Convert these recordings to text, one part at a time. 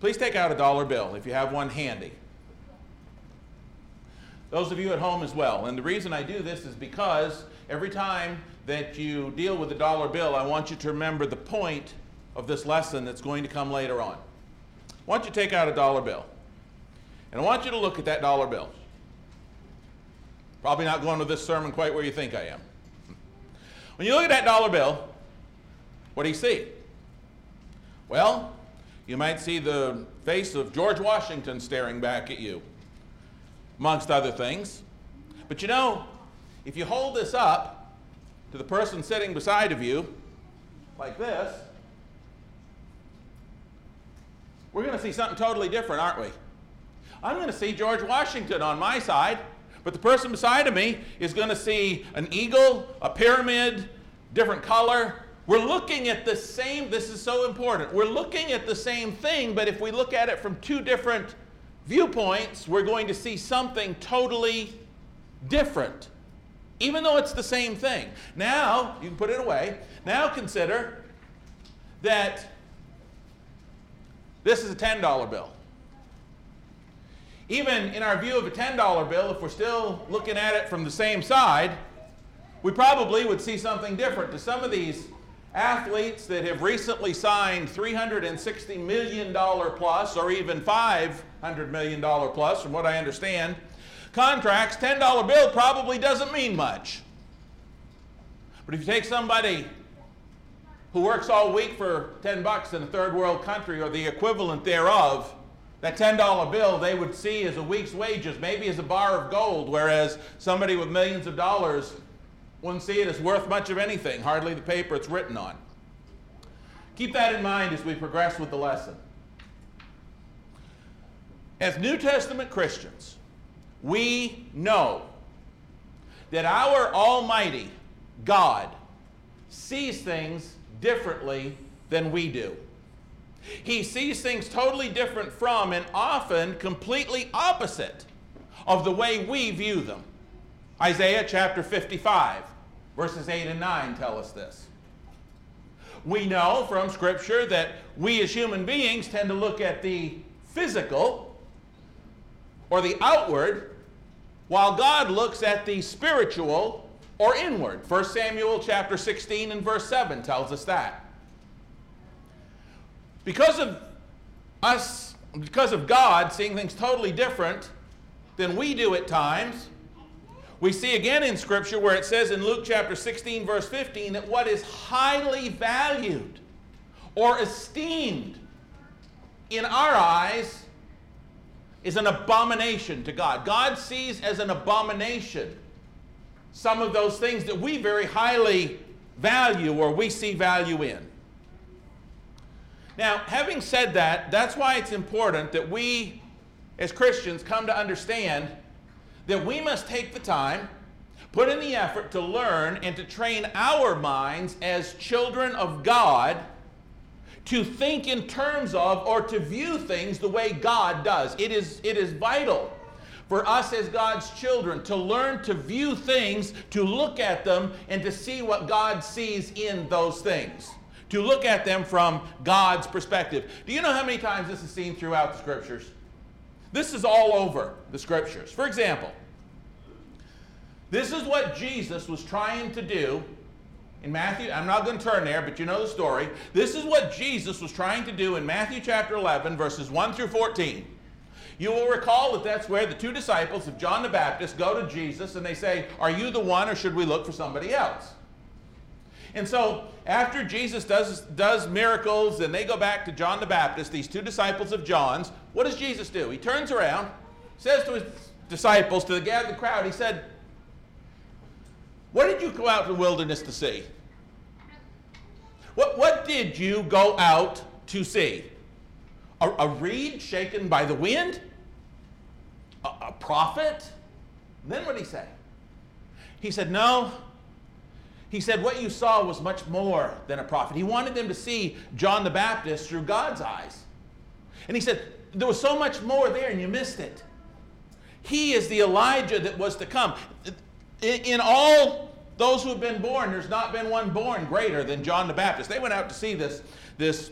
Please take out a dollar bill if you have one handy. Those of you at home as well. And the reason I do this is because every time that you deal with a dollar bill, I want you to remember the point of this lesson that's going to come later on. I want you to take out a dollar bill. And I want you to look at that dollar bill. Probably not going to this sermon quite where you think I am. When you look at that dollar bill, what do you see? Well, you might see the face of George Washington staring back at you, amongst other things. But you know, if you hold this up to the person sitting beside of you, like this, we're going to see something totally different, aren't we? I'm going to see George Washington on my side, but the person beside of me is going to see an eagle, a pyramid, different color. We're looking at the same, this is so important. We're looking at the same thing, but if we look at it from two different viewpoints, we're going to see something totally different, even though it's the same thing. Now, you can put it away. Now consider that this is a $10 bill. Even in our view of a $10 bill, if we're still looking at it from the same side, we probably would see something different. To some of these athletes that have recently signed $360 million plus or even $500 million plus, from what I understand, contracts, $10 bill probably doesn't mean much. But if you take somebody who works all week for 10 bucks in a third world country or the equivalent thereof, that $10 bill they would see as a week's wages, maybe as a bar of gold, whereas somebody with millions of dollars wouldn't see it as worth much of anything, hardly the paper it's written on. Keep that in mind as we progress with the lesson. As New Testament Christians, we know that our Almighty God sees things differently than we do. He sees things totally different from and often completely opposite of the way we view them. Isaiah chapter 55 Verses 8 and 9 tell us this. We know from Scripture that we as human beings tend to look at the physical or the outward, while God looks at the spiritual or inward. 1 Samuel chapter 16 and verse 7 tells us that. Because of us, because of God seeing things totally different than we do at times, we see again in Scripture where it says in Luke chapter 16, verse 15, that what is highly valued or esteemed in our eyes is an abomination to God. God sees as an abomination some of those things that we very highly value or we see value in. Now, having said that, that's why it's important that we as Christians come to understand that we must take the time, put in the effort to learn and to train our minds as children of God to think in terms of or to view things the way God does. It is, it is vital for us as God's children to learn to view things, to look at them, and to see what God sees in those things. To look at them from God's perspective. Do you know how many times this is seen throughout the scriptures? This is all over the scriptures. For example, this is what Jesus was trying to do in Matthew. I'm not going to turn there, but you know the story. This is what Jesus was trying to do in Matthew chapter 11, verses 1 through 14. You will recall that that's where the two disciples of John the Baptist go to Jesus and they say, Are you the one or should we look for somebody else? And so, after Jesus does, does miracles and they go back to John the Baptist, these two disciples of John's, what does Jesus do? He turns around, says to his disciples, to the gathered crowd, He said, What did you go out to the wilderness to see? What, what did you go out to see? A, a reed shaken by the wind? A, a prophet? And then what did he say? He said, No, he said, What you saw was much more than a prophet. He wanted them to see John the Baptist through God's eyes. And he said, There was so much more there, and you missed it. He is the Elijah that was to come. In all those who have been born, there's not been one born greater than John the Baptist. They went out to see this, this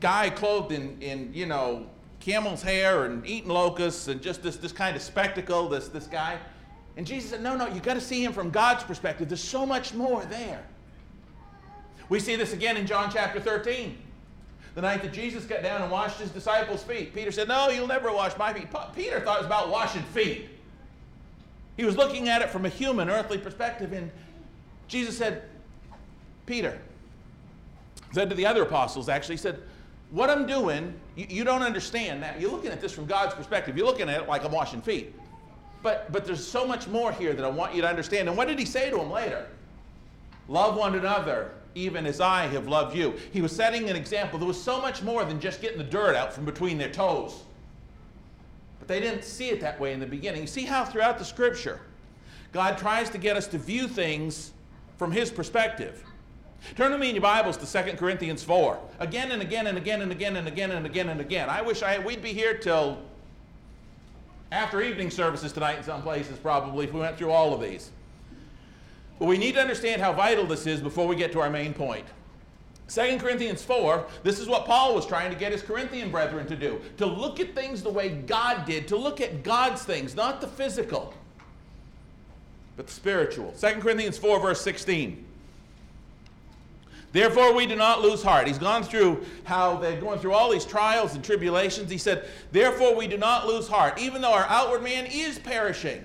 guy clothed in, in you know, camel's hair and eating locusts and just this, this kind of spectacle, this, this guy. And Jesus said, No, no, you've got to see him from God's perspective. There's so much more there. We see this again in John chapter 13. The night that Jesus got down and washed his disciples' feet, Peter said, No, you'll never wash my feet. Peter thought it was about washing feet. He was looking at it from a human, earthly perspective. And Jesus said, Peter, said to the other apostles, actually, said, What I'm doing, you, you don't understand that. You're looking at this from God's perspective. You're looking at it like I'm washing feet. But, but there's so much more here that I want you to understand. And what did he say to them later? Love one another even as I have loved you. He was setting an example. There was so much more than just getting the dirt out from between their toes. But they didn't see it that way in the beginning. You see how throughout the scripture, God tries to get us to view things from his perspective. Turn to me in your Bibles to 2 Corinthians 4. Again and again and again and again and again and again and again. I wish I, we'd be here till after evening services tonight in some places, probably, if we went through all of these. But we need to understand how vital this is before we get to our main point. 2 Corinthians 4, this is what Paul was trying to get his Corinthian brethren to do to look at things the way God did, to look at God's things, not the physical, but the spiritual. 2 Corinthians 4, verse 16. Therefore, we do not lose heart. He's gone through how they're going through all these trials and tribulations. He said, Therefore, we do not lose heart, even though our outward man is perishing.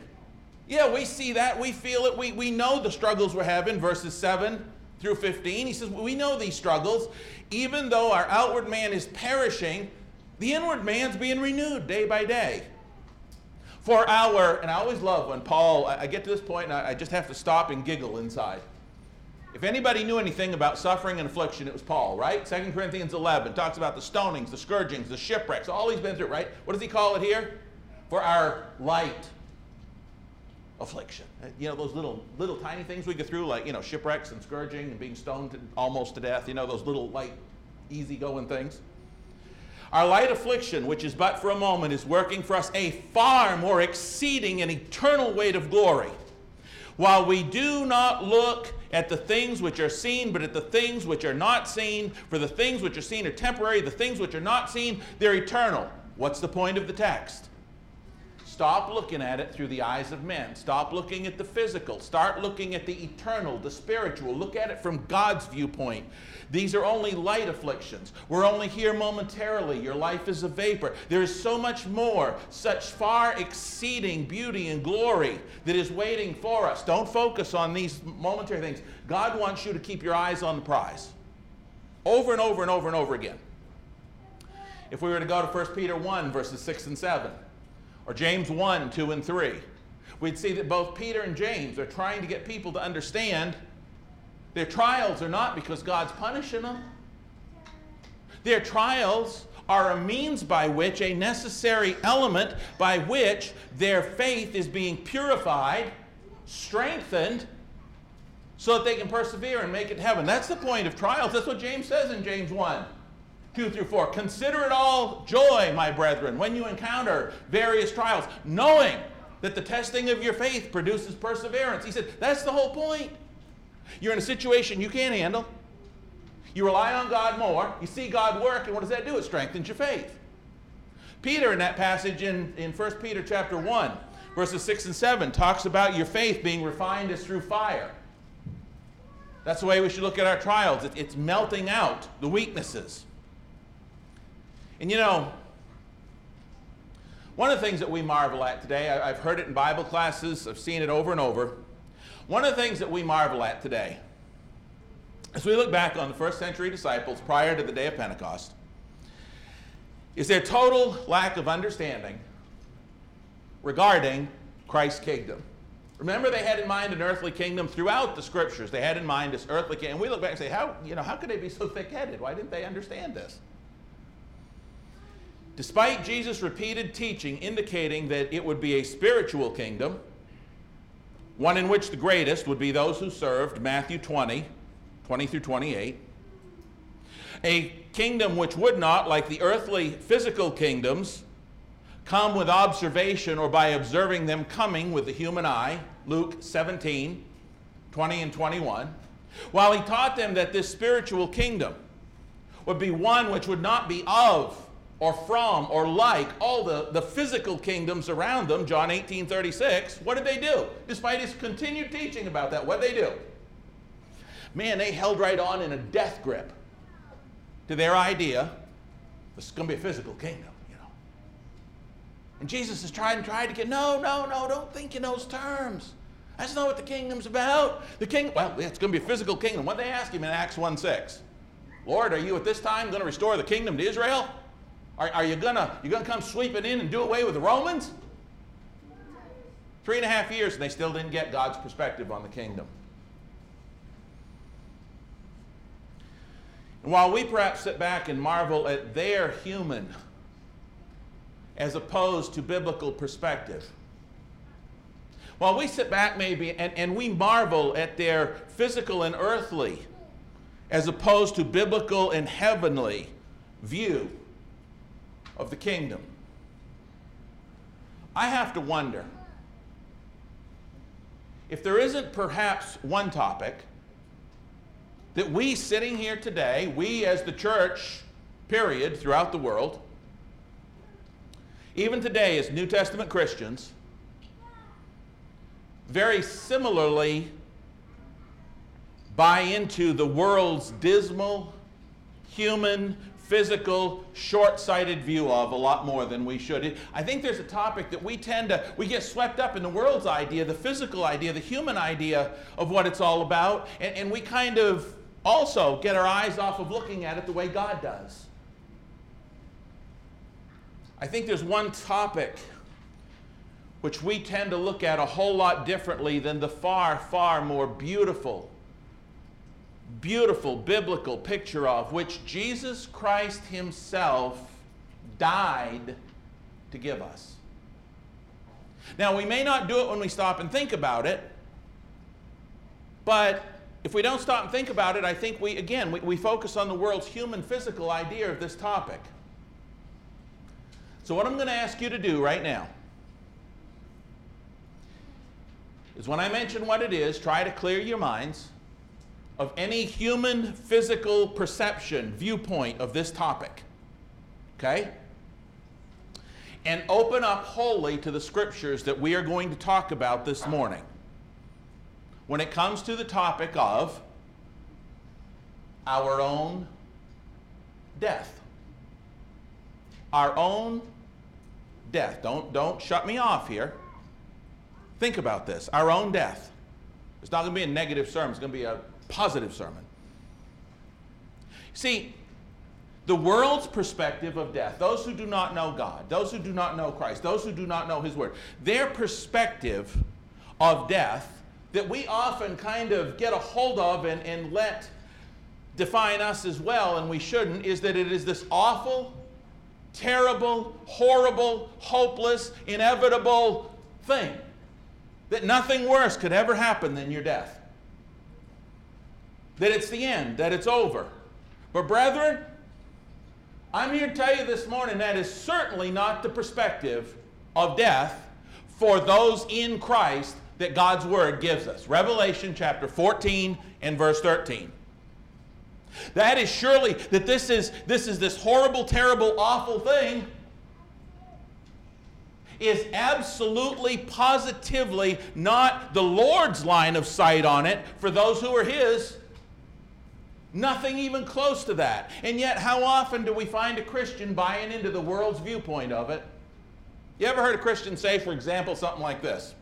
Yeah, we see that. We feel it. We, we know the struggles we're having, verses 7 through 15. He says, We know these struggles. Even though our outward man is perishing, the inward man's being renewed day by day. For our, and I always love when Paul, I, I get to this point and I, I just have to stop and giggle inside. If anybody knew anything about suffering and affliction, it was Paul, right? 2 Corinthians 11 talks about the stonings, the scourgings, the shipwrecks, all he's been through, right? What does he call it here? For our light affliction. You know, those little, little tiny things we go through, like, you know, shipwrecks and scourging and being stoned to, almost to death, you know, those little, light, easy-going things. Our light affliction, which is but for a moment, is working for us a far more exceeding and eternal weight of glory. While we do not look at the things which are seen, but at the things which are not seen, for the things which are seen are temporary, the things which are not seen, they're eternal. What's the point of the text? Stop looking at it through the eyes of men. Stop looking at the physical. Start looking at the eternal, the spiritual. Look at it from God's viewpoint. These are only light afflictions. We're only here momentarily. Your life is a vapor. There is so much more, such far exceeding beauty and glory that is waiting for us. Don't focus on these momentary things. God wants you to keep your eyes on the prize over and over and over and over again. If we were to go to 1 Peter 1, verses 6 and 7 or James 1, 2, and 3, we'd see that both Peter and James are trying to get people to understand their trials are not because God's punishing them. Their trials are a means by which, a necessary element by which their faith is being purified, strengthened, so that they can persevere and make it to heaven. That's the point of trials. That's what James says in James 1. 2 through 4. Consider it all joy, my brethren, when you encounter various trials, knowing that the testing of your faith produces perseverance. He said, that's the whole point. You're in a situation you can't handle. You rely on God more. You see God work, and what does that do? It strengthens your faith. Peter, in that passage in, in 1 Peter chapter 1, verses 6 and 7, talks about your faith being refined as through fire. That's the way we should look at our trials. It, it's melting out the weaknesses. And you know, one of the things that we marvel at today, I, have heard it in Bible classes, I've seen it over and over. One of the things that we marvel at today, as we look back on the first century disciples prior to the day of Pentecost, is their total lack of understanding regarding Christ's kingdom. Remember, they had in mind an earthly kingdom throughout the scriptures. They had in mind this earthly kingdom. And we look back and say, how, you know, how could they be so thick headed? Why didn't they understand this? Despite Jesus' repeated teaching indicating that it would be a spiritual kingdom, one in which the greatest would be those who served, Matthew 20, 20 through 28. A kingdom which would not, like the earthly physical kingdoms, come with observation or by observing them coming with the human eye, Luke 17, 20 and 21, while he taught them that this spiritual kingdom would be one which would not be of or from or like all the, the physical kingdoms around them, John 18 36, what did they do? Despite his continued teaching about that, what did they do? Man, they held right on in a death grip to their idea this is going to be a physical kingdom, you know. And Jesus is trying and trying to get, no, no, no, don't think in those terms. That's not what the kingdom's about. The king, well, it's going to be a physical kingdom. What they ask him in Acts 1 6? Lord, are you at this time going to restore the kingdom to Israel? Are, are you gonna you gonna come sweeping in and do away with the Romans? Three and a half years, and they still didn't get God's perspective on the kingdom. And while we perhaps sit back and marvel at their human as opposed to biblical perspective, while we sit back maybe and, and we marvel at their physical and earthly as opposed to biblical and heavenly view of the kingdom. I have to wonder if there isn't perhaps one topic that we sitting here today, we as the church, period, throughout the world, even today as New Testament Christians, very similarly buy into the world's dismal, human, physical, short-sighted view of a lot more than we should. I think there's a topic that we tend to, we get swept up in the world's idea, the physical idea, the human idea of what it's all about, and, and we kind of also get our eyes off of looking at it the way God does. I think there's one topic which we tend to look at a whole lot differently than the far, far more beautiful beautiful biblical picture of which Jesus Christ Himself died to give us. Now, we may not do it when we stop and think about it, but if we don't stop and think about it, I think we, again, we, we focus on the world's human physical idea of this topic. So, what I'm going to ask you to do right now is when I mention what it is, try to clear your minds of any human physical perception, viewpoint of this topic. Okay? And open up wholly to the scriptures that we are going to talk about this morning. When it comes to the topic of our own death. Our own death. Don't, don't shut me off here. Think about this. Our own death. It's not going to be a negative sermon, it's going to be a positive sermon. See, the world's perspective of death, those who do not know God, those who do not know Christ, those who do not know His Word, their perspective of death that we often kind of get a hold of and, and let define us as well, and we shouldn't, is that it is this awful, terrible, horrible, hopeless, inevitable thing. That nothing worse could ever happen than your death that it's the end, that it's over. But, brethren, I'm here to tell you this morning that is certainly not the perspective of death for those in Christ that God's Word gives us. Revelation chapter 14 and verse 13. That is surely that this is this is this horrible, terrible, awful thing is absolutely positively not the Lord's line of sight on it for those who are his. Nothing even close to that. And yet, how often do we find a Christian buying into the world's viewpoint of it? You ever heard a Christian say, for example, something like this?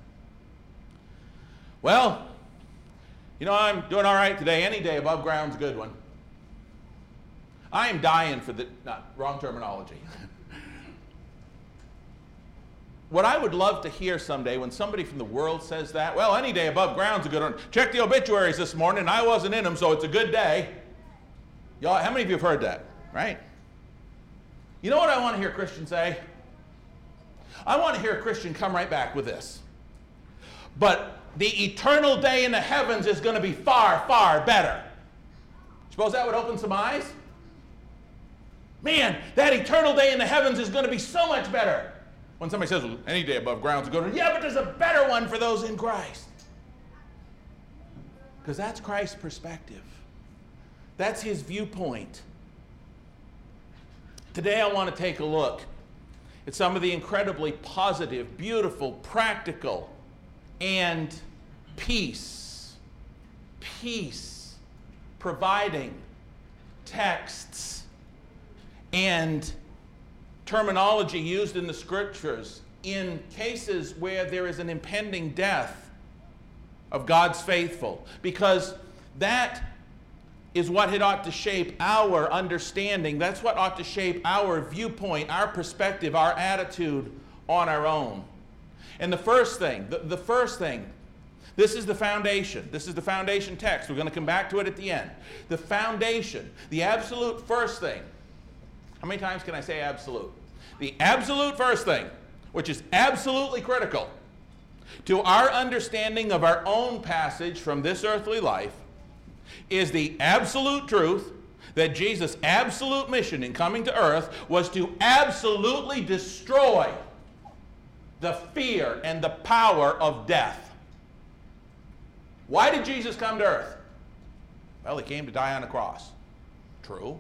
Well, you know, I'm doing all right today. Any day above ground's a good one. I am dying for the, not, wrong terminology. what I would love to hear someday when somebody from the world says that, well, any day above ground's a good one. Check the obituaries this morning. I wasn't in them, so it's a good day. Y'all, how many of you have heard that? Right? You know what I want to hear Christians say? I want to hear a Christian come right back with this. But the eternal day in the heavens is going to be far, far better. Suppose that would open some eyes? Man, that eternal day in the heavens is going to be so much better. When somebody says, well, any day above ground is good, yeah, but there's a better one for those in Christ. Because that's Christ's perspective. That's his viewpoint. Today, I want to take a look at some of the incredibly positive, beautiful, practical, and peace, peace providing texts and terminology used in the scriptures in cases where there is an impending death of God's faithful. Because that is what it ought to shape our understanding. That's what ought to shape our viewpoint, our perspective, our attitude on our own. And the first thing, the, the first thing, this is the foundation. This is the foundation text. We're going to come back to it at the end. The foundation, the absolute first thing. How many times can I say absolute? The absolute first thing, which is absolutely critical to our understanding of our own passage from this earthly life is the absolute truth that Jesus' absolute mission in coming to earth was to absolutely destroy the fear and the power of death. Why did Jesus come to earth? Well, he came to die on a cross. True.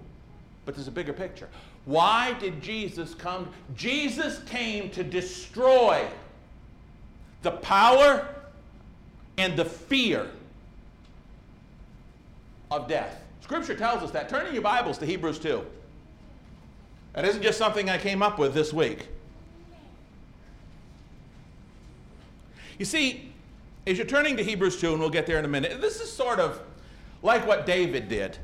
But there's a bigger picture. Why did Jesus come? Jesus came to destroy the power and the fear of death. Scripture tells us that. Turn in your Bibles to Hebrews 2. That isn't just something I came up with this week. You see, as you're turning to Hebrews 2, and we'll get there in a minute, this is sort of like what David did.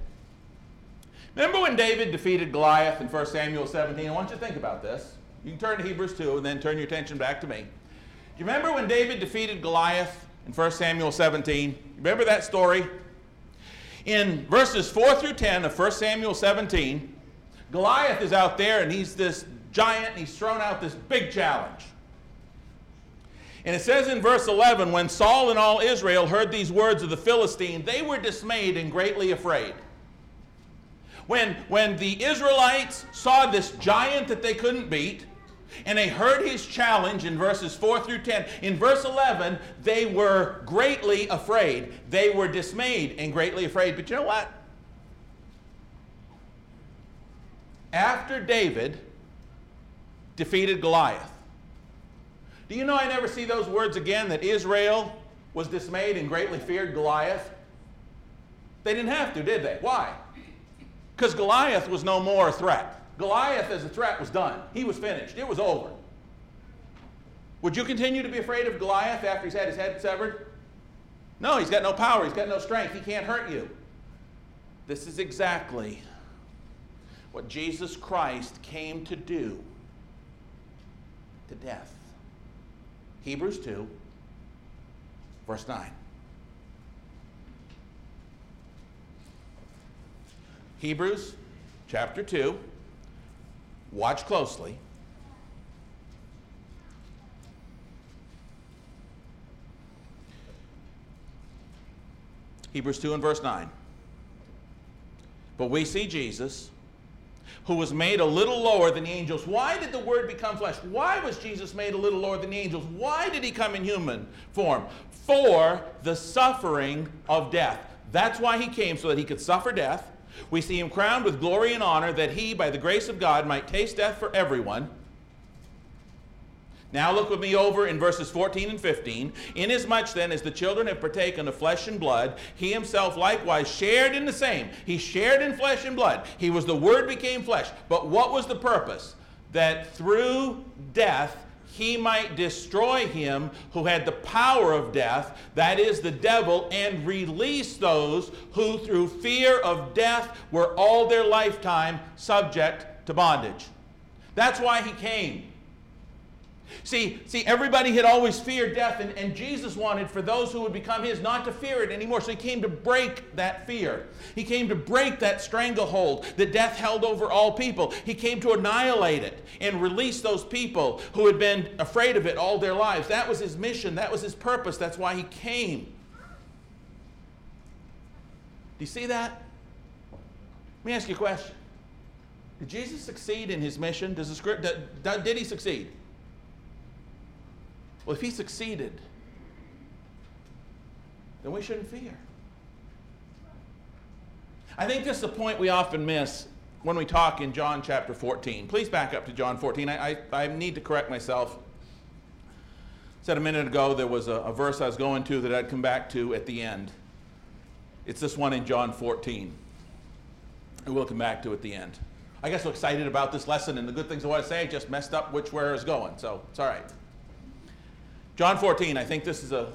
Remember when David defeated Goliath in 1 Samuel 17? I want you to think about this. You can turn to Hebrews 2 and then turn your attention back to me. Do you remember when David defeated Goliath in 1 Samuel 17? Remember that story? In verses 4 through 10 of 1 Samuel 17, Goliath is out there and he's this giant and he's thrown out this big challenge. And it says in verse 11 when Saul and all Israel heard these words of the Philistine, they were dismayed and greatly afraid. When, when the Israelites saw this giant that they couldn't beat, and they heard his challenge in verses 4 through 10. In verse 11, they were greatly afraid. They were dismayed and greatly afraid. But you know what? After David defeated Goliath, do you know I never see those words again that Israel was dismayed and greatly feared Goliath? They didn't have to, did they? Why? Because Goliath was no more a threat. Goliath as a threat was done. He was finished. It was over. Would you continue to be afraid of Goliath after he's had his head severed? No, he's got no power. He's got no strength. He can't hurt you. This is exactly what Jesus Christ came to do to death. Hebrews 2, verse 9. Hebrews chapter 2 Watch closely. Hebrews 2 and verse 9. But we see Jesus, who was made a little lower than the angels. Why did the Word become flesh? Why was Jesus made a little lower than the angels? Why did he come in human form? For the suffering of death. That's why he came, so that he could suffer death we see him crowned with glory and honor that he, by the grace of God, might taste death for everyone. Now look with me over in verses 14 and 15. Inasmuch then as the children have partaken of flesh and blood, he himself likewise shared in the same. He shared in flesh and blood. He was the Word became flesh. But what was the purpose? That through death he might destroy him who had the power of death, that is the devil, and release those who through fear of death were all their lifetime subject to bondage. That's why he came. See, see, everybody had always feared death, and, and Jesus wanted for those who would become his not to fear it anymore. So he came to break that fear. He came to break that stranglehold that death held over all people. He came to annihilate it and release those people who had been afraid of it all their lives. That was his mission, that was his purpose. That's why he came. Do you see that? Let me ask you a question. Did Jesus succeed in his mission? Does the script, did, did he succeed? Well, if he succeeded, then we shouldn't fear. I think this is a point we often miss when we talk in John chapter 14. Please back up to John 14. I, I, I need to correct myself. I said a minute ago there was a, a verse I was going to that I'd come back to at the end. It's this one in John 14. I will come back to at the end. I guess I'm excited about this lesson and the good things I want to say. Just messed up which where it's going, so it's all right. John 14, I think this is a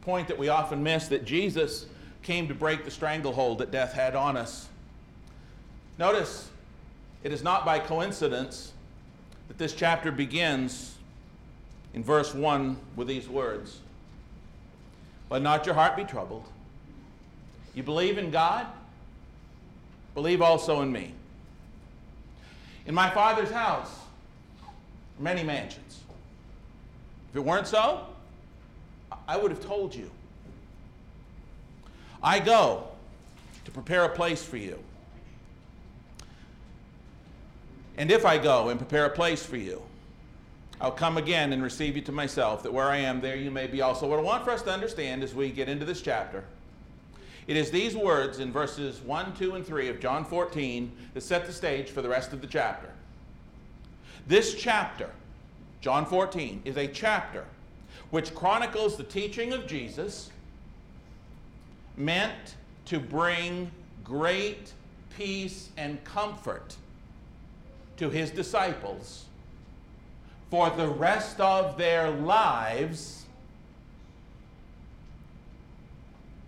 point that we often miss that Jesus came to break the stranglehold that death had on us. Notice, it is not by coincidence that this chapter begins in verse 1 with these words Let not your heart be troubled. You believe in God? Believe also in me. In my Father's house are many mansions. If it weren't so, I would have told you. I go to prepare a place for you. And if I go and prepare a place for you, I'll come again and receive you to myself, that where I am, there you may be also. What I want for us to understand as we get into this chapter, it is these words in verses 1, 2, and 3 of John 14 that set the stage for the rest of the chapter. This chapter, John 14, is a chapter which chronicles the teaching of Jesus meant to bring great peace and comfort to his disciples for the rest of their lives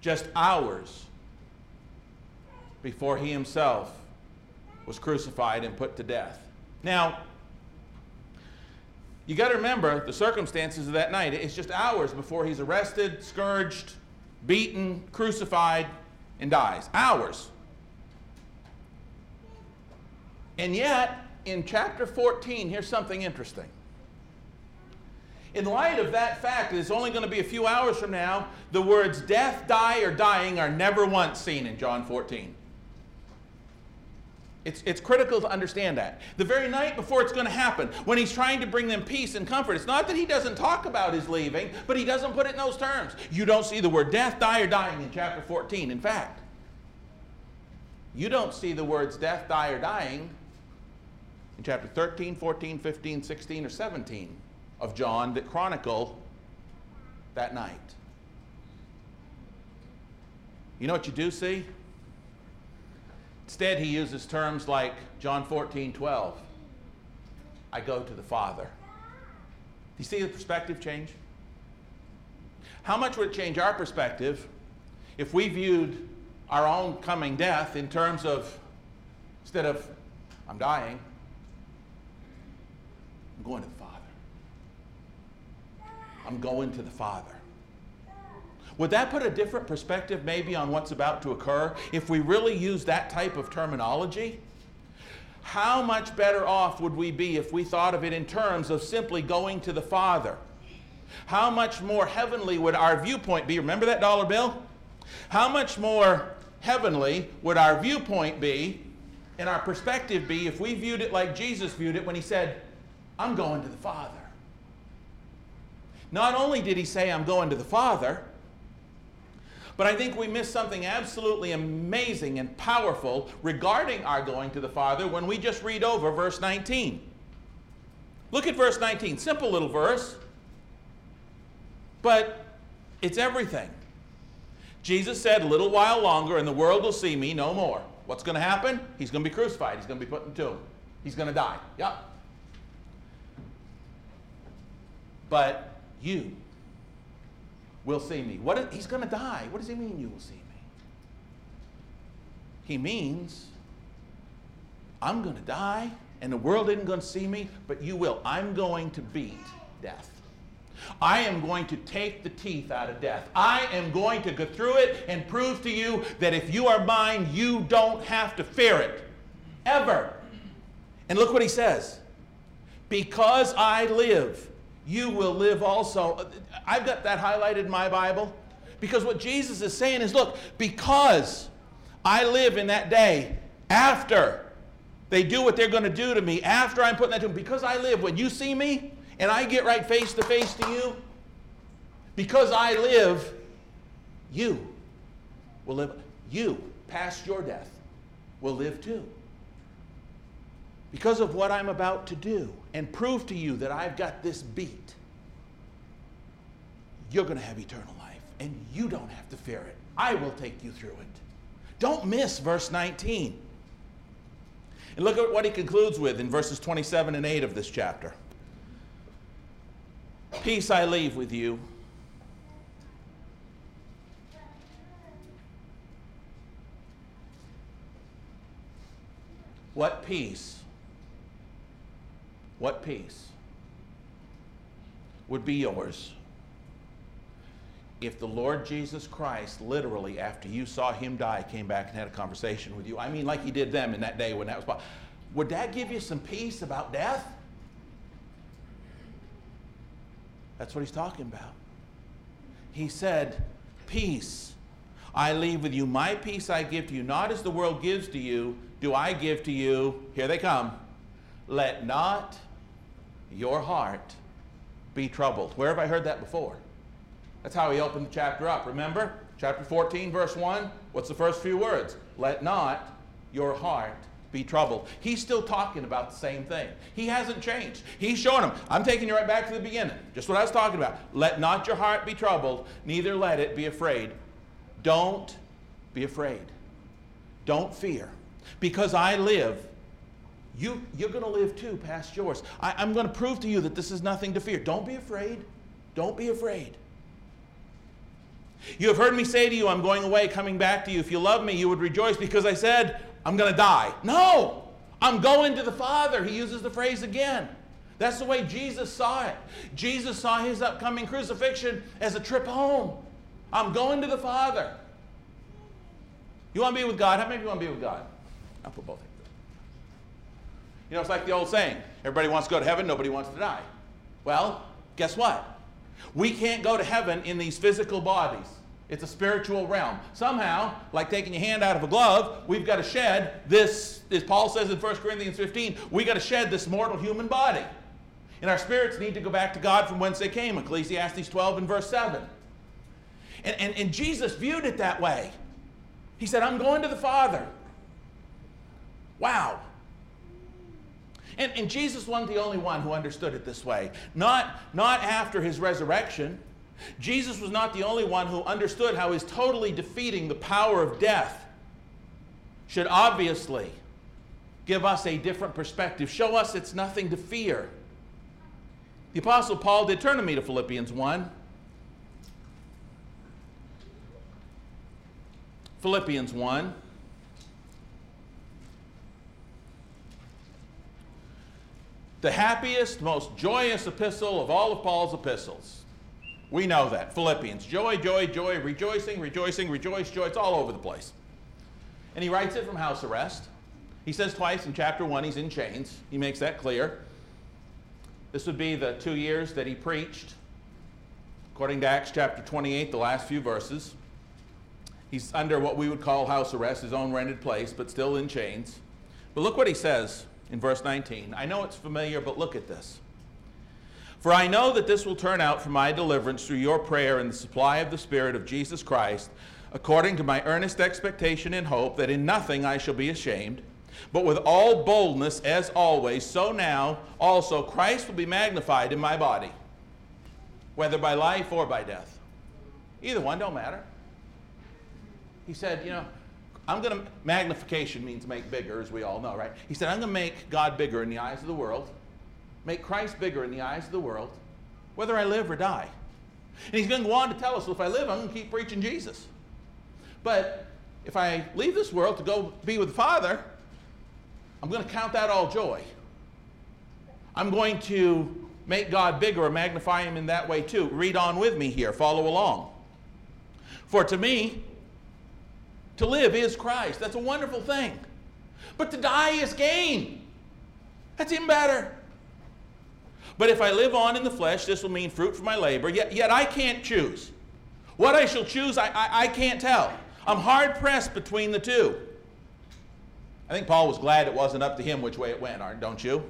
just hours before he himself was crucified and put to death. Now, you got to remember the circumstances of that night. It's just hours before he's arrested, scourged, beaten, crucified, and dies. Hours. And yet, in chapter 14, here's something interesting. In light of that fact that it's only going to be a few hours from now, the words death, die, or dying are never once seen in John 14. It's, it's critical to understand that. The very night before it's going to happen, when he's trying to bring them peace and comfort, it's not that he doesn't talk about his leaving, but he doesn't put it in those terms. You don't see the word death, die, or dying in chapter 14. In fact, you don't see the words death, die, or dying in chapter 13, 14, 15, 16, or 17 of John that chronicle that night. You know what you do see? Instead, he uses terms like John 14, 12. I go to the Father. Do you see the perspective change? How much would it change our perspective if we viewed our own coming death in terms of, instead of, I'm dying, I'm going to the Father. I'm going to the Father. Would that put a different perspective maybe on what's about to occur if we really use that type of terminology? How much better off would we be if we thought of it in terms of simply going to the Father? How much more heavenly would our viewpoint be? Remember that dollar bill? How much more heavenly would our viewpoint be and our perspective be if we viewed it like Jesus viewed it when he said, I'm going to the Father? Not only did he say, I'm going to the Father, but I think we miss something absolutely amazing and powerful regarding our going to the Father when we just read over verse 19. Look at verse 19. Simple little verse, but it's everything. Jesus said, A little while longer, and the world will see me no more. What's going to happen? He's going to be crucified. He's going to be put in the tomb. He's going to die. Yep. But you will see me. What is, he's going to die. What does he mean, you will see me? He means I'm going to die and the world isn't going to see me, but you will. I'm going to beat death. I am going to take the teeth out of death. I am going to go through it and prove to you that if you are mine, you don't have to fear it. Ever. And look what he says. Because I live, you will live also. I've got that highlighted in my Bible because what Jesus is saying is look, because I live in that day after they do what they're going to do to me, after I'm putting that to them, because I live, when you see me and I get right face to face to you, because I live, you will live. You, past your death, will live too. because of what I'm about to do and prove to you that I've got this beat, you're going to have eternal life and you don't have to fear it. I will take you through it. Don't miss verse 19. And look at what he concludes with in verses 27 and 8 of this chapter. Peace I leave with you. What peace? What peace would be yours if the Lord Jesus Christ, literally, after you saw him die, came back and had a conversation with you? I mean, like he did them in that day when that was. Would that give you some peace about death? That's what he's talking about. He said, Peace I leave with you. My peace I give to you. Not as the world gives to you, do I give to you. Here they come. Let not your heart be troubled. Where have I heard that before? That's how he opened the chapter up. Remember? Chapter 14, verse 1. What's the first few words? Let not your heart be troubled. He's still talking about the same thing. He hasn't changed. He's showing them. I'm taking you right back to the beginning. Just what I was talking about. Let not your heart be troubled, neither let it be afraid. Don't be afraid. Don't fear. Because I live, you, you're going to live too past yours. I, I'm going to prove to you that this is nothing to fear. Don't be afraid. Don't be afraid. You have heard me say to you, I'm going away, coming back to you. If you love me, you would rejoice because I said, I'm going to die. No, I'm going to the Father. He uses the phrase again. That's the way Jesus saw it. Jesus saw his upcoming crucifixion as a trip home. I'm going to the Father. You want to be with God? How many of you want to be with God? I'll put both. You know, it's like the old saying everybody wants to go to heaven, nobody wants to die. Well, guess what? We can't go to heaven in these physical bodies. It's a spiritual realm. Somehow, like taking your hand out of a glove, we've got to shed this, as Paul says in 1 Corinthians 15, we got to shed this mortal human body. And our spirits need to go back to God from whence they came, Ecclesiastes 12 and verse 7. And, and, and Jesus viewed it that way. He said, I'm going to the Father. Wow. And, and Jesus wasn't the only one who understood it this way. Not, not after his resurrection. Jesus was not the only one who understood how his totally defeating the power of death should obviously give us a different perspective, show us it's nothing to fear. The Apostle Paul did turn to me to Philippians 1. Philippians 1. The happiest, most joyous epistle of all of Paul's epistles. We know that. Philippians. Joy, joy, joy, rejoicing, rejoicing, rejoice, joy. It's all over the place. And he writes it from house arrest. He says twice in chapter 1 he's in chains. He makes that clear. This would be the two years that he preached, according to Acts chapter 28, the last few verses. He's under what we would call house arrest, his own rented place, but still in chains. But look what he says in verse 19. I know it's familiar, but look at this. For I know that this will turn out for my deliverance through your prayer and the supply of the Spirit of Jesus Christ, according to my earnest expectation and hope that in nothing I shall be ashamed, but with all boldness as always, so now also Christ will be magnified in my body, whether by life or by death. Either one don't matter. He said, you know, I'm going to, magnification means make bigger, as we all know, right? He said, I'm going to make God bigger in the eyes of the world, make Christ bigger in the eyes of the world, whether I live or die. And he's going to go on to tell us, well, if I live, I'm going to keep preaching Jesus. But if I leave this world to go be with the Father, I'm going to count that all joy. I'm going to make God bigger or magnify him in that way too. Read on with me here, follow along. For to me, to live is Christ. That's a wonderful thing. But to die is gain. That's even better. But if I live on in the flesh, this will mean fruit for my labor. Yet, yet I can't choose. What I shall choose, I, I, I can't tell. I'm hard pressed between the two. I think Paul was glad it wasn't up to him which way it went, don't you?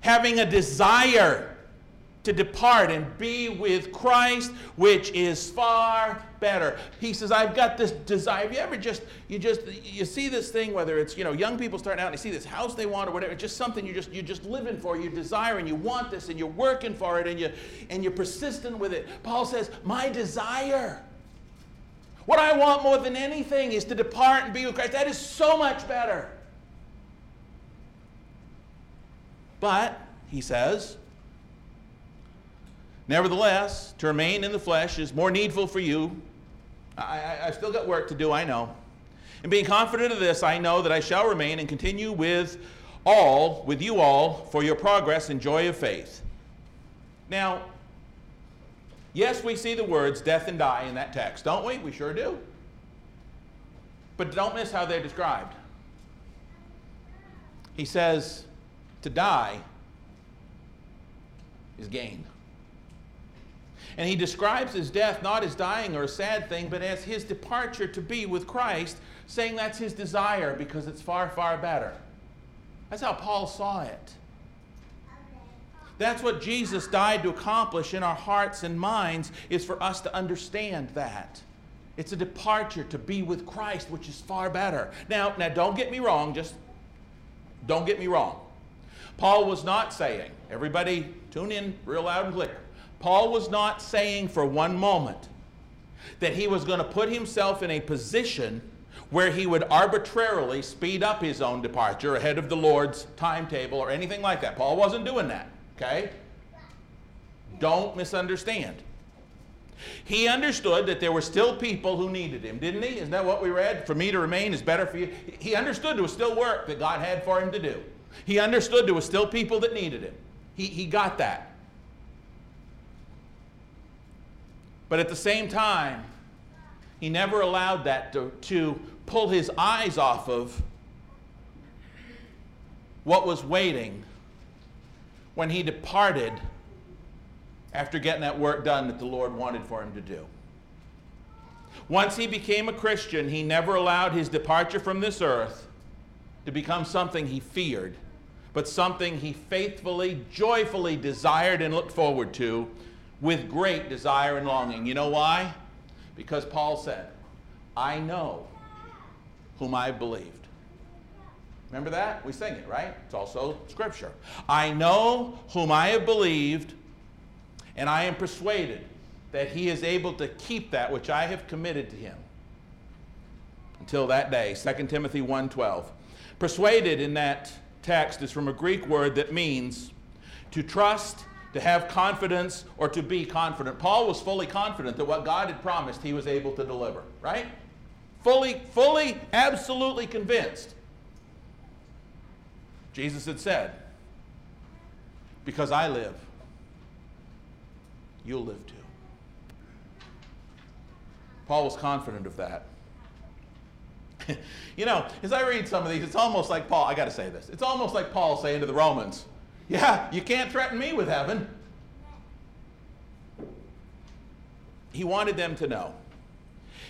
Having a desire to depart and be with Christ, which is far better. He says, I've got this desire. Have you ever just, you just, you see this thing, whether it's, you know, young people starting out and they see this house they want or whatever, just something you just, you're just living for, you desire and you want this and you're working for it and you, and you're persistent with it. Paul says, my desire. What I want more than anything is to depart and be with Christ. That is so much better. But, he says, Nevertheless, to remain in the flesh is more needful for you. I, have still got work to do, I know. And being confident of this, I know that I shall remain and continue with all, with you all, for your progress and joy of faith. Now, yes, we see the words death and die in that text, don't we? We sure do. But don't miss how they're described. He says, to die is gain. And he describes his death not as dying or a sad thing, but as his departure to be with Christ, saying that's his desire because it's far, far better. That's how Paul saw it. That's what Jesus died to accomplish in our hearts and minds, is for us to understand that. It's a departure to be with Christ, which is far better. Now, now don't get me wrong, just don't get me wrong. Paul was not saying, everybody tune in real loud and clear. Paul was not saying for one moment that he was going to put himself in a position where he would arbitrarily speed up his own departure ahead of the Lord's timetable or anything like that. Paul wasn't doing that, okay? Don't misunderstand. He understood that there were still people who needed him, didn't he? Isn't that what we read? For me to remain is better for you. He understood there was still work that God had for him to do. He understood there was still people that needed him. He, he got that. But at the same time, he never allowed that to, to pull his eyes off of what was waiting when he departed after getting that work done that the Lord wanted for him to do. Once he became a Christian, he never allowed his departure from this earth to become something he feared, but something he faithfully, joyfully desired and looked forward to with great desire and longing. You know why? Because Paul said, I know whom I have believed. Remember that? We sing it, right? It's also scripture. I know whom I have believed, and I am persuaded that he is able to keep that which I have committed to him until that day 2 timothy 1.12 persuaded in that text is from a greek word that means to trust to have confidence or to be confident. Paul was fully confident that what God had promised he was able to deliver, right? Fully, fully, absolutely convinced. Jesus had said, Because I live, you'll live too. Paul was confident of that. you know, as I read some of these, it's almost like Paul, I got to say this, it's almost like Paul saying to the Romans, yeah, you can't threaten me with heaven. He wanted them to know.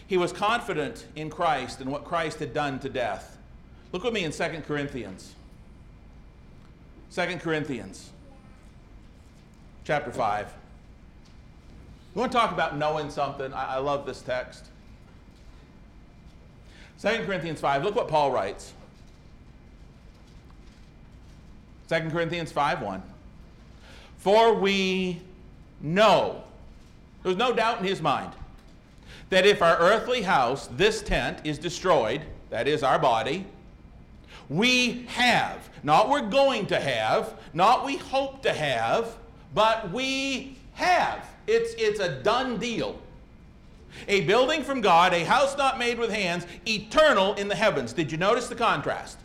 He was confident in Christ and what Christ had done to death. Look with me in 2 Corinthians. 2 Corinthians chapter 5. We want to talk about knowing something. I, I love this text. 2 Corinthians 5, look what Paul writes. 2 Corinthians 5 1. For we know, there's no doubt in his mind, that if our earthly house, this tent, is destroyed, that is our body, we have, not we're going to have, not we hope to have, but we have. It's, it's a done deal. A building from God, a house not made with hands, eternal in the heavens. Did you notice the contrast?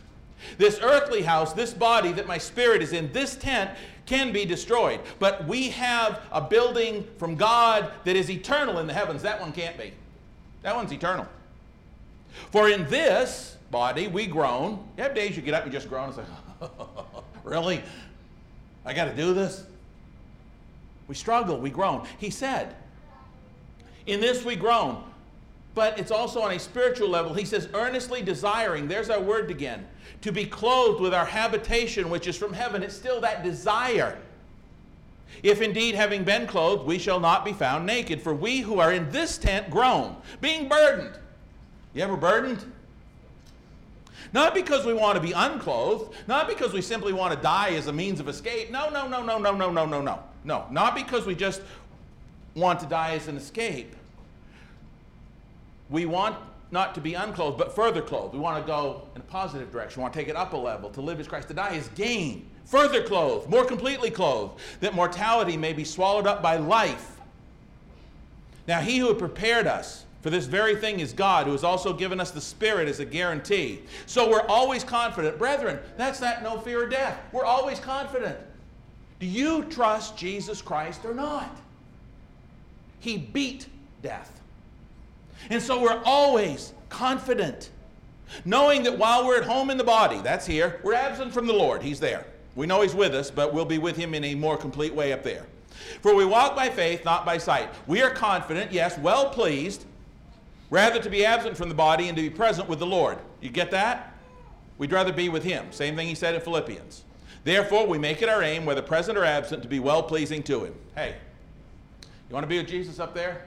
This earthly house, this body that my spirit is in, this tent can be destroyed. But we have a building from God that is eternal in the heavens. That one can't be. That one's eternal. For in this body we groan. You have days you get up and just groan and say, Really? I got to do this? We struggle, we groan. He said, In this we groan. But it's also on a spiritual level. He says, earnestly desiring, there's our word again to be clothed with our habitation, which is from heaven. It's still that desire. If indeed, having been clothed, we shall not be found naked, for we who are in this tent groan, being burdened. You ever burdened? Not because we want to be unclothed, not because we simply want to die as a means of escape. No, no, no, no, no, no, no, no, no. No, not because we just want to die as an escape. We want not to be unclothed, but further clothed. We want to go in a positive direction. We want to take it up a level. To live as Christ, to die is gain. Further clothed, more completely clothed, that mortality may be swallowed up by life. Now, he who had prepared us for this very thing is God, who has also given us the Spirit as a guarantee. So we're always confident. Brethren, that's that no fear of death. We're always confident. Do you trust Jesus Christ or not? He beat death. And so we're always confident, knowing that while we're at home in the body, that's here, we're absent from the Lord. He's there. We know He's with us, but we'll be with Him in a more complete way up there. For we walk by faith, not by sight. We are confident, yes, well pleased, rather to be absent from the body and to be present with the Lord. You get that? We'd rather be with Him. Same thing He said in Philippians. Therefore, we make it our aim, whether present or absent, to be well pleasing to Him. Hey, you want to be with Jesus up there?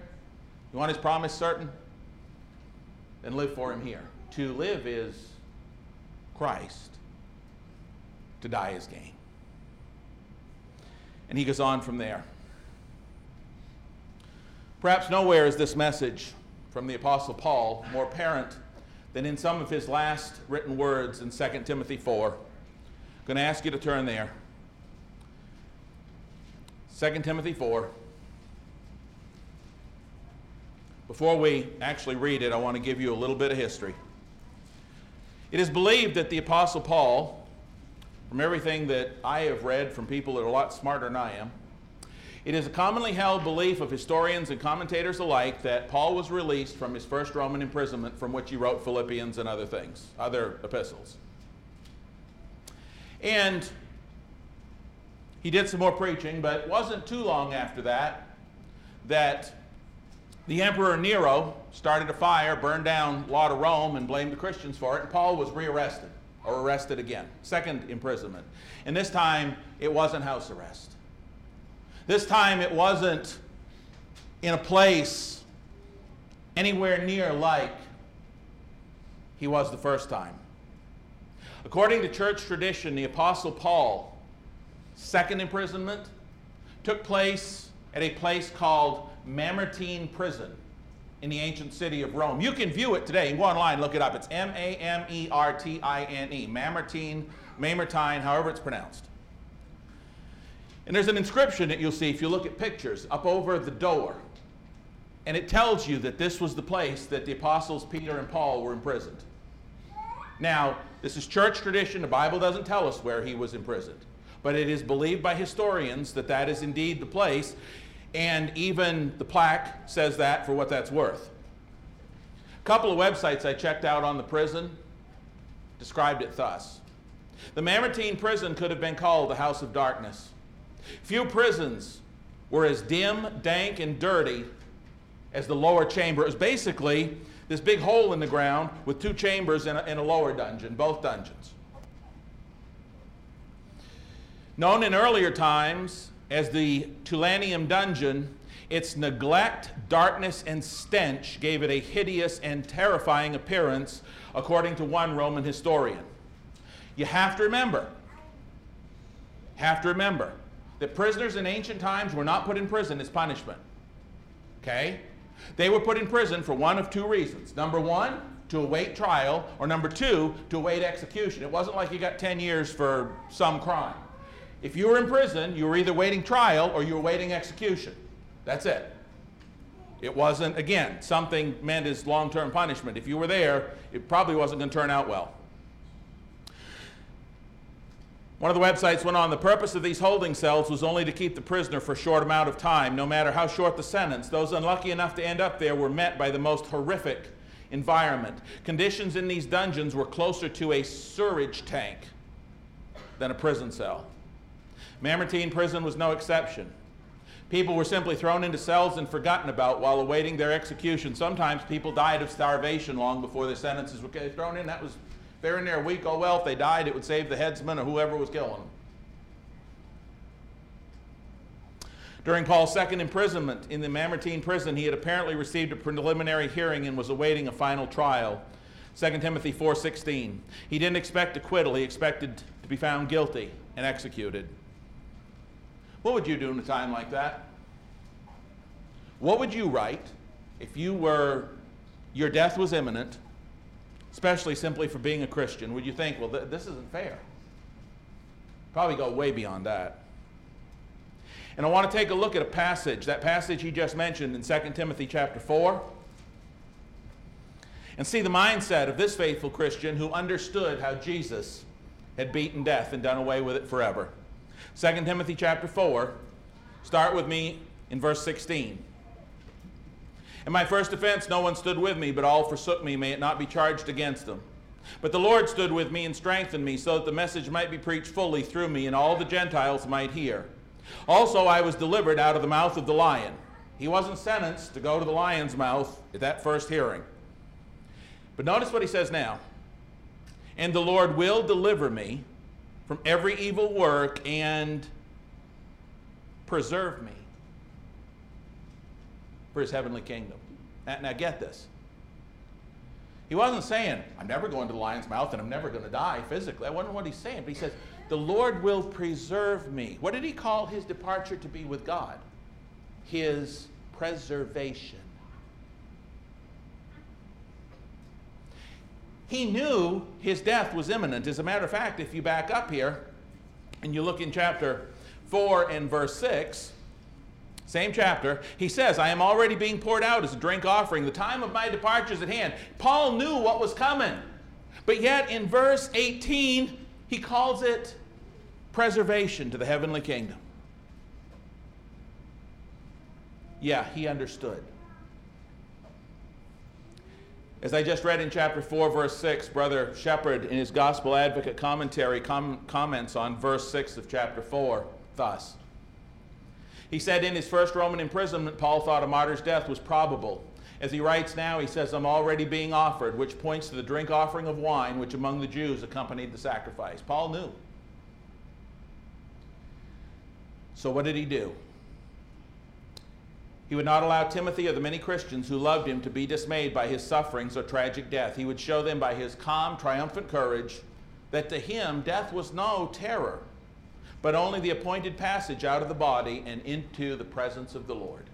You want His promise certain? Then live for Him here. To live is Christ to die is gain. And he goes on from there. Perhaps nowhere is this message from the Apostle Paul more apparent than in some of his last written words in 2 Timothy 4. I'm going to ask you to turn there. 2 Timothy 4. Before we actually read it, I want to give you a little bit of history. It is believed that the Apostle Paul from everything that I have read from people that are a lot smarter than I am, it is a commonly held belief of historians and commentators alike that Paul was released from his first Roman imprisonment from which he wrote Philippians and other things, other epistles. And he did some more preaching, but it wasn't too long after that that the Emperor Nero started a fire, burned down a lot of Rome, and blamed the Christians for it, and Paul was rearrested or arrested again. Second imprisonment. And this time, it wasn't house arrest. This time, it wasn't in a place anywhere near like he was the first time. According to church tradition, the Apostle Paul, second imprisonment, took place at a place called Mamertine Prison in the ancient city of Rome. You can view it today. You can go online, look it up. It's M A M E R T I N E, Mamertine, Mamertine, however it's pronounced. And there's an inscription that you'll see if you look at pictures up over the door. And it tells you that this was the place that the apostles Peter and Paul were imprisoned. Now, this is church tradition. The Bible doesn't tell us where he was imprisoned. But it is believed by historians that that is indeed the place and even the plaque says that for what that's worth. A couple of websites I checked out on the prison described it thus The Mamertine prison could have been called the House of Darkness. Few prisons were as dim, dank, and dirty as the lower chamber. It was basically this big hole in the ground with two chambers in a, in a lower dungeon, both dungeons. Known in earlier times as the Tullianum dungeon, its neglect, darkness, and stench gave it a hideous and terrifying appearance, according to one Roman historian. You have to remember, have to remember that prisoners in ancient times were not put in prison as punishment. Okay? They were put in prison for one of two reasons. Number one, to await trial, or number two, to await execution. It wasn't like you got 10 years for some crime. If you were in prison, you were either waiting trial or you were waiting execution. That's it. It wasn't, again, something meant as long term punishment. If you were there, it probably wasn't going to turn out well. One of the websites went on the purpose of these holding cells was only to keep the prisoner for a short amount of time, no matter how short the sentence. Those unlucky enough to end up there were met by the most horrific environment. Conditions in these dungeons were closer to a sewage tank than a prison cell. Mamertine prison was no exception. People were simply thrown into cells and forgotten about while awaiting their execution. Sometimes people died of starvation long before their sentences were thrown in. That was, they're in there a week. Oh, well, if they died, it would save the headsman or whoever was killing them. During Paul's second imprisonment in the Mamertine prison, he had apparently received a preliminary hearing and was awaiting a final trial. 2 Timothy 4:16. He didn't expect acquittal, he expected to be found guilty and executed. What would you do in a time like that? What would you write if you were your death was imminent, especially simply for being a Christian? Would you think, well, th- this isn't fair? Probably go way beyond that. And I want to take a look at a passage, that passage he just mentioned in 2 Timothy chapter 4, and see the mindset of this faithful Christian who understood how Jesus had beaten death and done away with it forever. 2 Timothy chapter 4, start with me in verse 16. In my first offense, no one stood with me, but all forsook me. May it not be charged against them. But the Lord stood with me and strengthened me, so that the message might be preached fully through me, and all the Gentiles might hear. Also, I was delivered out of the mouth of the lion. He wasn't sentenced to go to the lion's mouth at that first hearing. But notice what he says now. And the Lord will deliver me from every evil work and preserve me for his heavenly kingdom. Now, get this. He wasn't saying, I'm never going to the lion's mouth and I'm never going to die physically. I wonder what he's saying. But he says, The Lord will preserve me. What did he call his departure to be with God? His preservation. He knew his death was imminent. As a matter of fact, if you back up here and you look in chapter 4 and verse 6, same chapter, he says, I am already being poured out as a drink offering. The time of my departure is at hand. Paul knew what was coming. But yet in verse 18, he calls it preservation to the heavenly kingdom. Yeah, he understood. As I just read in chapter 4, verse 6, Brother Shepherd, in his Gospel Advocate commentary, com- comments on verse 6 of chapter 4 thus. He said in his first Roman imprisonment, Paul thought a martyr's death was probable. As he writes now, he says, I'm already being offered, which points to the drink offering of wine, which among the Jews accompanied the sacrifice. Paul knew. So, what did he do? He would not allow Timothy or the many Christians who loved him to be dismayed by his sufferings or tragic death. He would show them by his calm, triumphant courage that to him death was no terror, but only the appointed passage out of the body and into the presence of the Lord,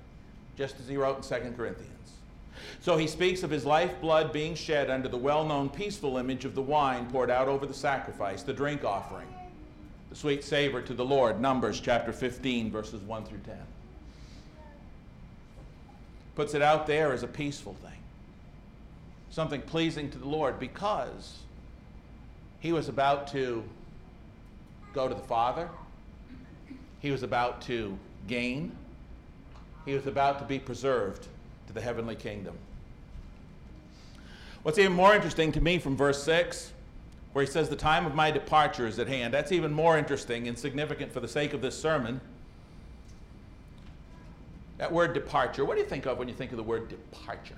just as he wrote in 2 Corinthians. So he speaks of his lifeblood being shed under the well known peaceful image of the wine poured out over the sacrifice, the drink offering, the sweet savor to the Lord. Numbers chapter 15, verses 1 through 10 puts it out there as a peaceful thing, something pleasing to the Lord because he was about to go to the Father, he was about to gain, he was about to be preserved to the heavenly kingdom. What's even more interesting to me from verse 6, where he says, The time of my departure is at hand, that's even more interesting and significant for the sake of this sermon that word departure, what do you think of when you think of the word departure?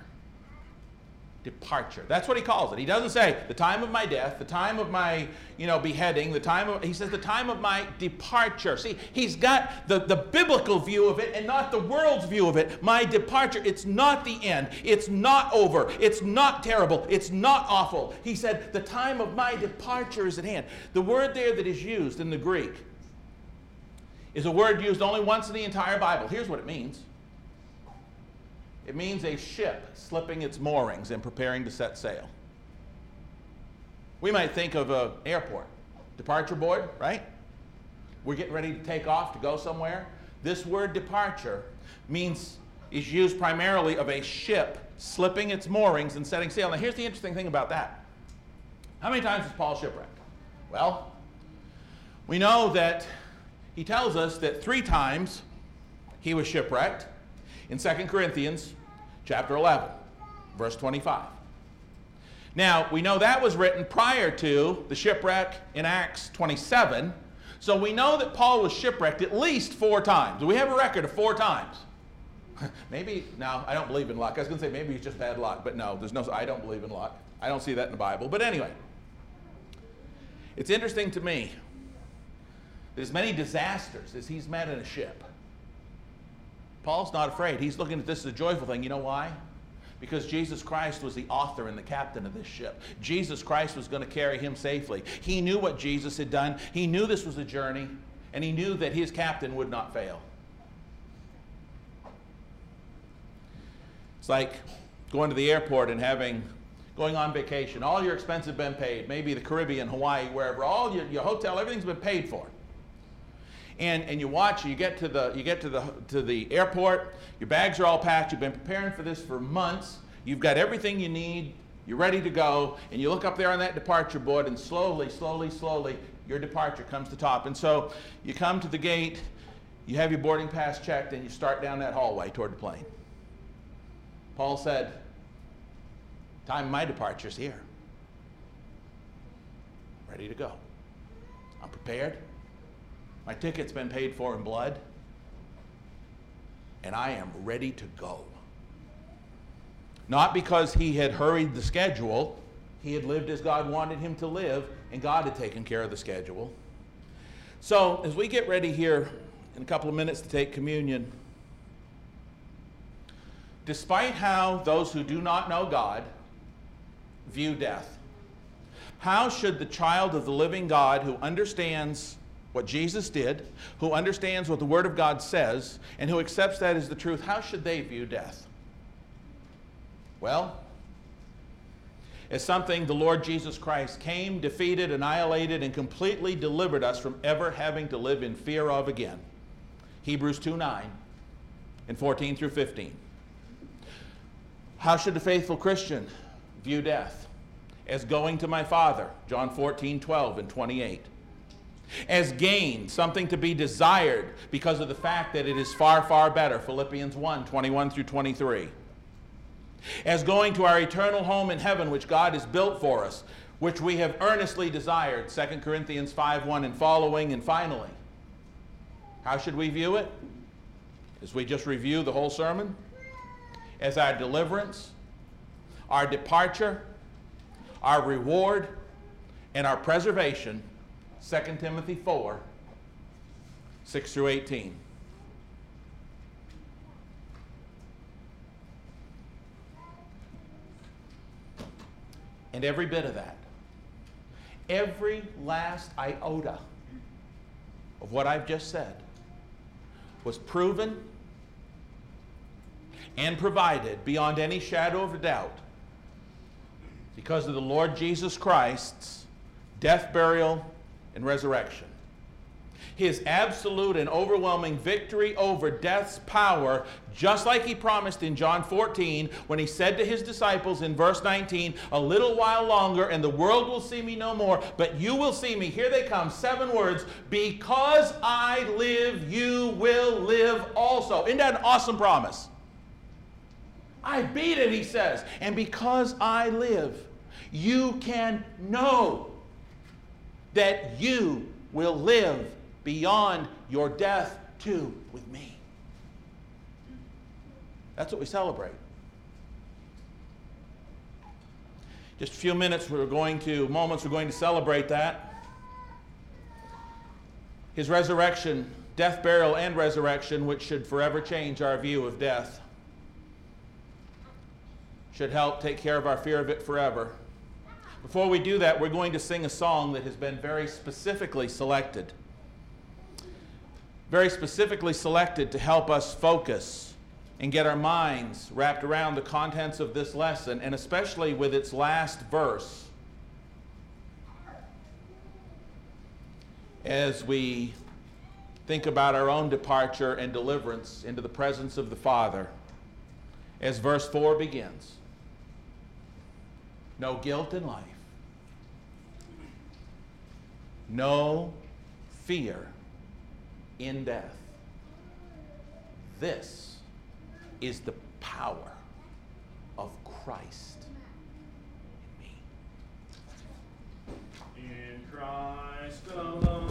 Departure. That's what he calls it. He doesn't say the time of my death, the time of my, you know, beheading, the time of, he says the time of my departure. See, he's got the, the biblical view of it and not the world's view of it. My departure, it's not the end. It's not over. It's not terrible. It's not awful. He said the time of my departure is at hand. The word there that is used in the Greek is a word used only once in the entire Bible. Here's what it means it means a ship slipping its moorings and preparing to set sail. We might think of an airport, departure board, right? We're getting ready to take off to go somewhere. This word departure means is used primarily of a ship slipping its moorings and setting sail. Now here's the interesting thing about that. How many times was Paul shipwrecked? Well, we know that he tells us that three times he was shipwrecked in 2 Corinthians chapter 11, verse 25. Now, we know that was written prior to the shipwreck in Acts 27. So we know that Paul was shipwrecked at least four times. We have a record of four times. maybe, now, I don't believe in luck. I was going to say maybe it's just bad luck, but no, there's no, I don't believe in luck. I don't see that in the Bible. But anyway, it's interesting to me as many disasters as he's met in a ship, Paul's not afraid. He's looking at this as a joyful thing. You know why? Because Jesus Christ was the author and the captain of this ship. Jesus Christ was going to carry him safely. He knew what Jesus had done, he knew this was a journey, and he knew that his captain would not fail. It's like going to the airport and having going on vacation. All your expenses have been paid. Maybe the Caribbean, Hawaii, wherever. All your, your hotel, everything's been paid for. And, and you watch, you get to the you get to the to the airport, your bags are all packed, you've been preparing for this for months, you've got everything you need, you're ready to go, and you look up there on that departure board, and slowly, slowly, slowly, your departure comes to top. And so you come to the gate, you have your boarding pass checked, and you start down that hallway toward the plane. Paul said, Time my departure is here. Ready to go. I'm prepared. My ticket's been paid for in blood. And I am ready to go. Not because he had hurried the schedule, he had lived as God wanted him to live, and God had taken care of the schedule. So, as we get ready here in a couple of minutes to take communion, despite how those who do not know God view death? How should the child of the living God who understands what Jesus did, who understands what the Word of God says, and who accepts that as the truth, how should they view death? Well, as something the Lord Jesus Christ came, defeated, annihilated, and completely delivered us from ever having to live in fear of again. Hebrews 2 9 and 14 through 15. How should a faithful Christian view death? As going to my Father, John 14, 12, and 28. As gain, something to be desired because of the fact that it is far, far better, Philippians 1, 21 through 23. As going to our eternal home in heaven, which God has built for us, which we have earnestly desired, 2 Corinthians 5, 1 and following. And finally, how should we view it? As we just review the whole sermon? As our deliverance, our departure, our reward, and our preservation. 2 Timothy 4 6 through 18. And every bit of that, every last iota of what I've just said was proven and provided beyond any shadow of a doubt because of the Lord Jesus Christ's death, burial, and resurrection. His absolute and overwhelming victory over death's power, just like he promised in John 14 when he said to his disciples in verse 19, A little while longer and the world will see me no more, but you will see me. Here they come, seven words. Because I live, you will live also. Isn't that an awesome promise? I beat it, he says. And because I live, you can know that you will live beyond your death too with me. That's what we celebrate. Just a few minutes, we're going to, moments, we're going to celebrate that. His resurrection, death, burial, and resurrection, which should forever change our view of death, should help take care of our fear of it forever. Before we do that, we're going to sing a song that has been very specifically selected. Very specifically selected to help us focus and get our minds wrapped around the contents of this lesson, and especially with its last verse. As we think about our own departure and deliverance into the presence of the Father, as verse 4 begins no guilt in life, no fear in death. This is the power of Christ in me. In Christ alone,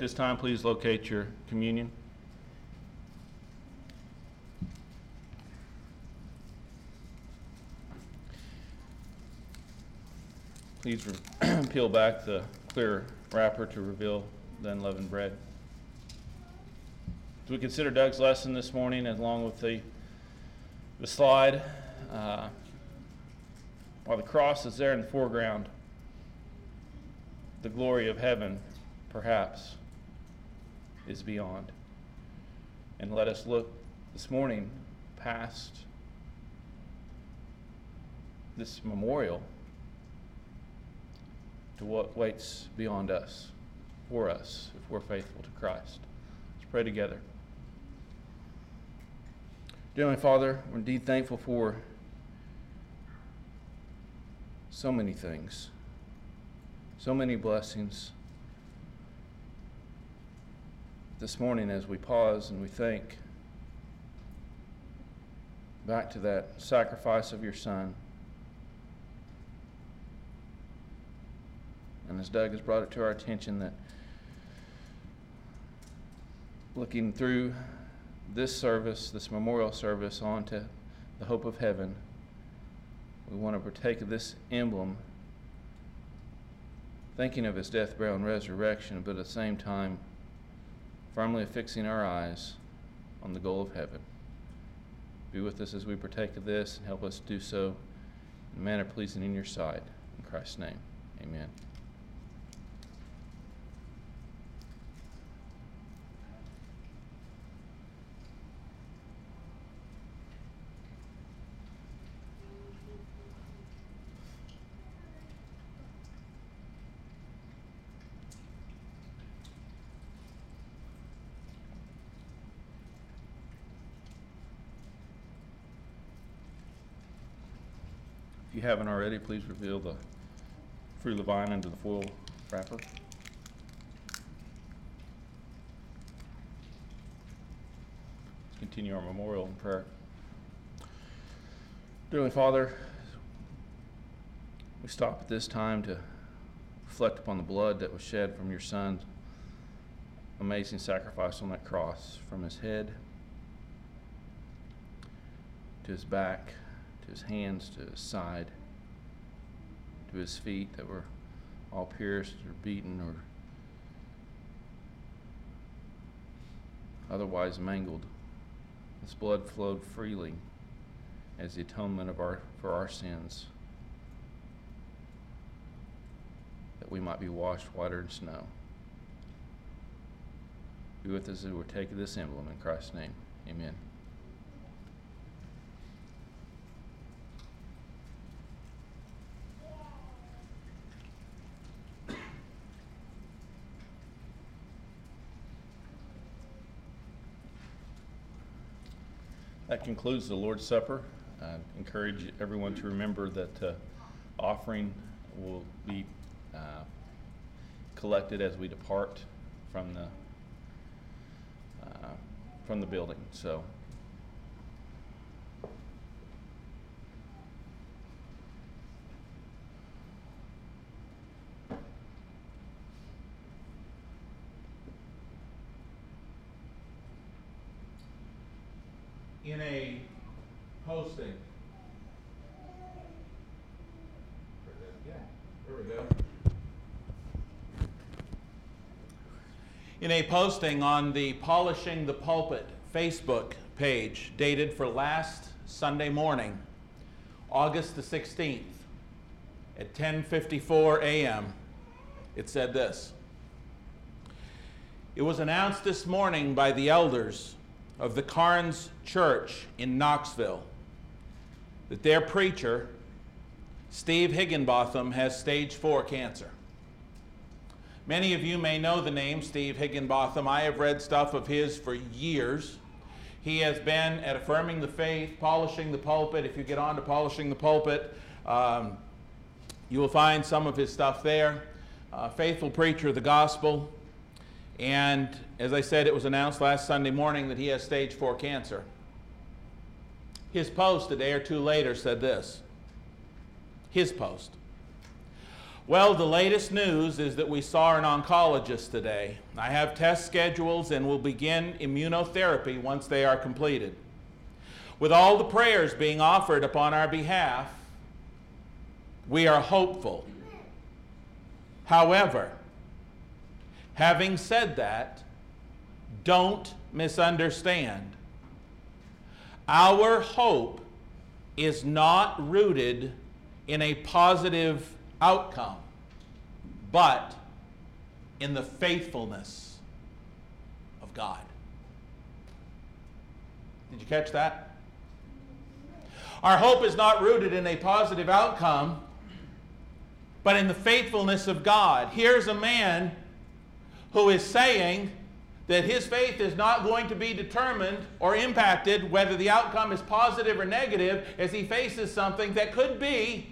this time, please locate your communion. Please peel back the clear wrapper to reveal the unleavened bread. As we consider Doug's lesson this morning, along with the, the slide, uh, while the cross is there in the foreground, the glory of heaven, perhaps, is beyond. And let us look this morning past this memorial to what waits beyond us, for us, if we're faithful to Christ. Let's pray together. Dear Heavenly Father, we're indeed thankful for so many things, so many blessings. This morning, as we pause and we think back to that sacrifice of your Son, And as Doug has brought it to our attention, that looking through this service, this memorial service, onto the hope of heaven, we want to partake of this emblem, thinking of his death, burial, and resurrection, but at the same time, firmly fixing our eyes on the goal of heaven. Be with us as we partake of this and help us do so in a manner pleasing in your sight. In Christ's name, amen. You haven't already, please reveal the fruit of the vine under the foil wrapper. Let's continue our memorial in prayer. Dearly Father, we stop at this time to reflect upon the blood that was shed from your Son's amazing sacrifice on that cross, from his head to his back his hands, to his side, to his feet that were all pierced or beaten or otherwise mangled. His blood flowed freely as the atonement of our, for our sins, that we might be washed whiter than snow. Be with us as we take this emblem in Christ's name. Amen. That concludes the Lord's Supper. I encourage everyone to remember that uh, offering will be uh, collected as we depart from the uh, from the building. So. in a posting. There we go. In a posting on the Polishing the Pulpit Facebook page dated for last Sunday morning, August the 16th at 10:54 a.m., it said this. It was announced this morning by the elders of the Karns Church in Knoxville that their preacher, Steve Higginbotham, has stage four cancer. Many of you may know the name Steve Higginbotham. I have read stuff of his for years. He has been at Affirming the Faith, Polishing the Pulpit. If you get on to Polishing the Pulpit, um, you will find some of his stuff there. Uh, faithful preacher of the gospel. And as I said, it was announced last Sunday morning that he has stage four cancer. His post a day or two later said this. His post. Well, the latest news is that we saw an oncologist today. I have test schedules and will begin immunotherapy once they are completed. With all the prayers being offered upon our behalf, we are hopeful. However, having said that, don't misunderstand. Our hope is not rooted in a positive outcome, but in the faithfulness of God. Did you catch that? Our hope is not rooted in a positive outcome, but in the faithfulness of God. Here's a man who is saying that his faith is not going to be determined or impacted whether the outcome is positive or negative as he faces something that could be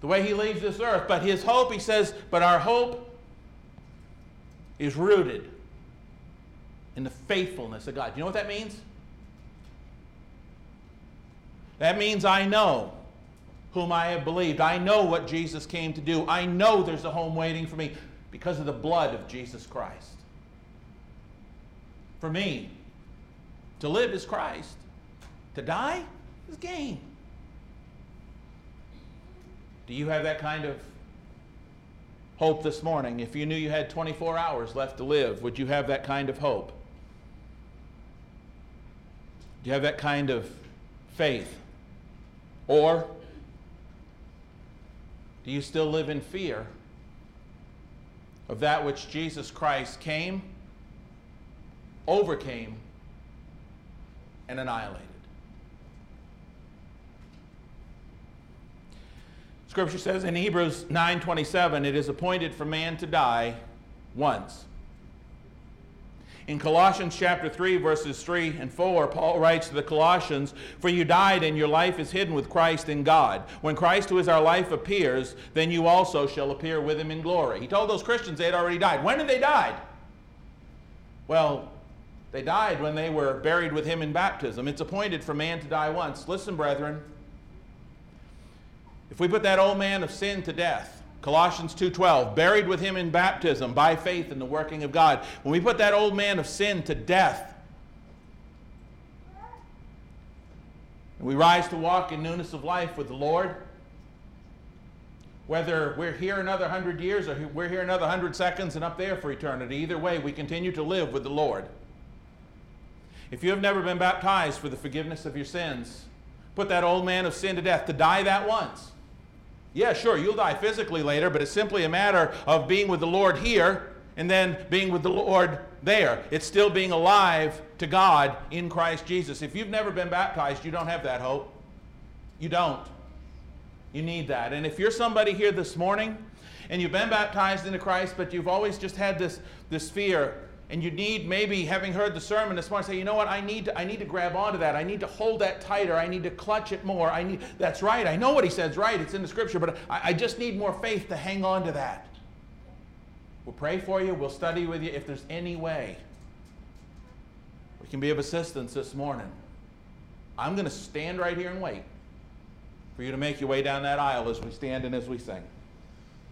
the way he leaves this earth. But his hope, he says, but our hope is rooted in the faithfulness of God. Do you know what that means? That means I know whom I have believed. I know what Jesus came to do. I know there's a home waiting for me because of the blood of Jesus Christ. For me, to live is Christ, to die is gain. Do you have that kind of hope this morning? If you knew you had 24 hours left to live, would you have that kind of hope? Do you have that kind of faith? Or do you still live in fear of that which Jesus Christ came, overcame, and annihilated? Scripture says in Hebrews 9:27, it is appointed for man to die once. In Colossians chapter 3 verses 3 and 4, Paul writes to the Colossians, "For you died and your life is hidden with Christ in God. When Christ who is our life appears, then you also shall appear with him in glory." He told those Christians they had already died. When did they die? Well, they died when they were buried with him in baptism. It's appointed for man to die once. Listen, brethren, if we put that old man of sin to death, Colossians 2:12, buried with him in baptism by faith in the working of God. When we put that old man of sin to death, and we rise to walk in newness of life with the Lord, whether we're here another hundred years or we're here another hundred seconds and up there for eternity, either way, we continue to live with the Lord. If you have never been baptized for the forgiveness of your sins, put that old man of sin to death, to die that once. Yeah, sure, you'll die physically later, but it's simply a matter of being with the Lord here and then being with the Lord there. It's still being alive to God in Christ Jesus. If you've never been baptized, you don't have that hope. You don't. You need that. And if you're somebody here this morning and you've been baptized into Christ, but you've always just had this, this fear and you need maybe having heard the sermon this morning say you know what? I need to i need to grab onto that. I need to hold that tighter. I need to clutch it more. I need that's right. I know what he says right. It's in the scripture but i, I just need more faith to hang on to that. We'll pray for you. We'll study with you if there's any way we can be of assistance this morning. I'm going to stand right here and wait for you to make your way down that aisle as we stand and as we sing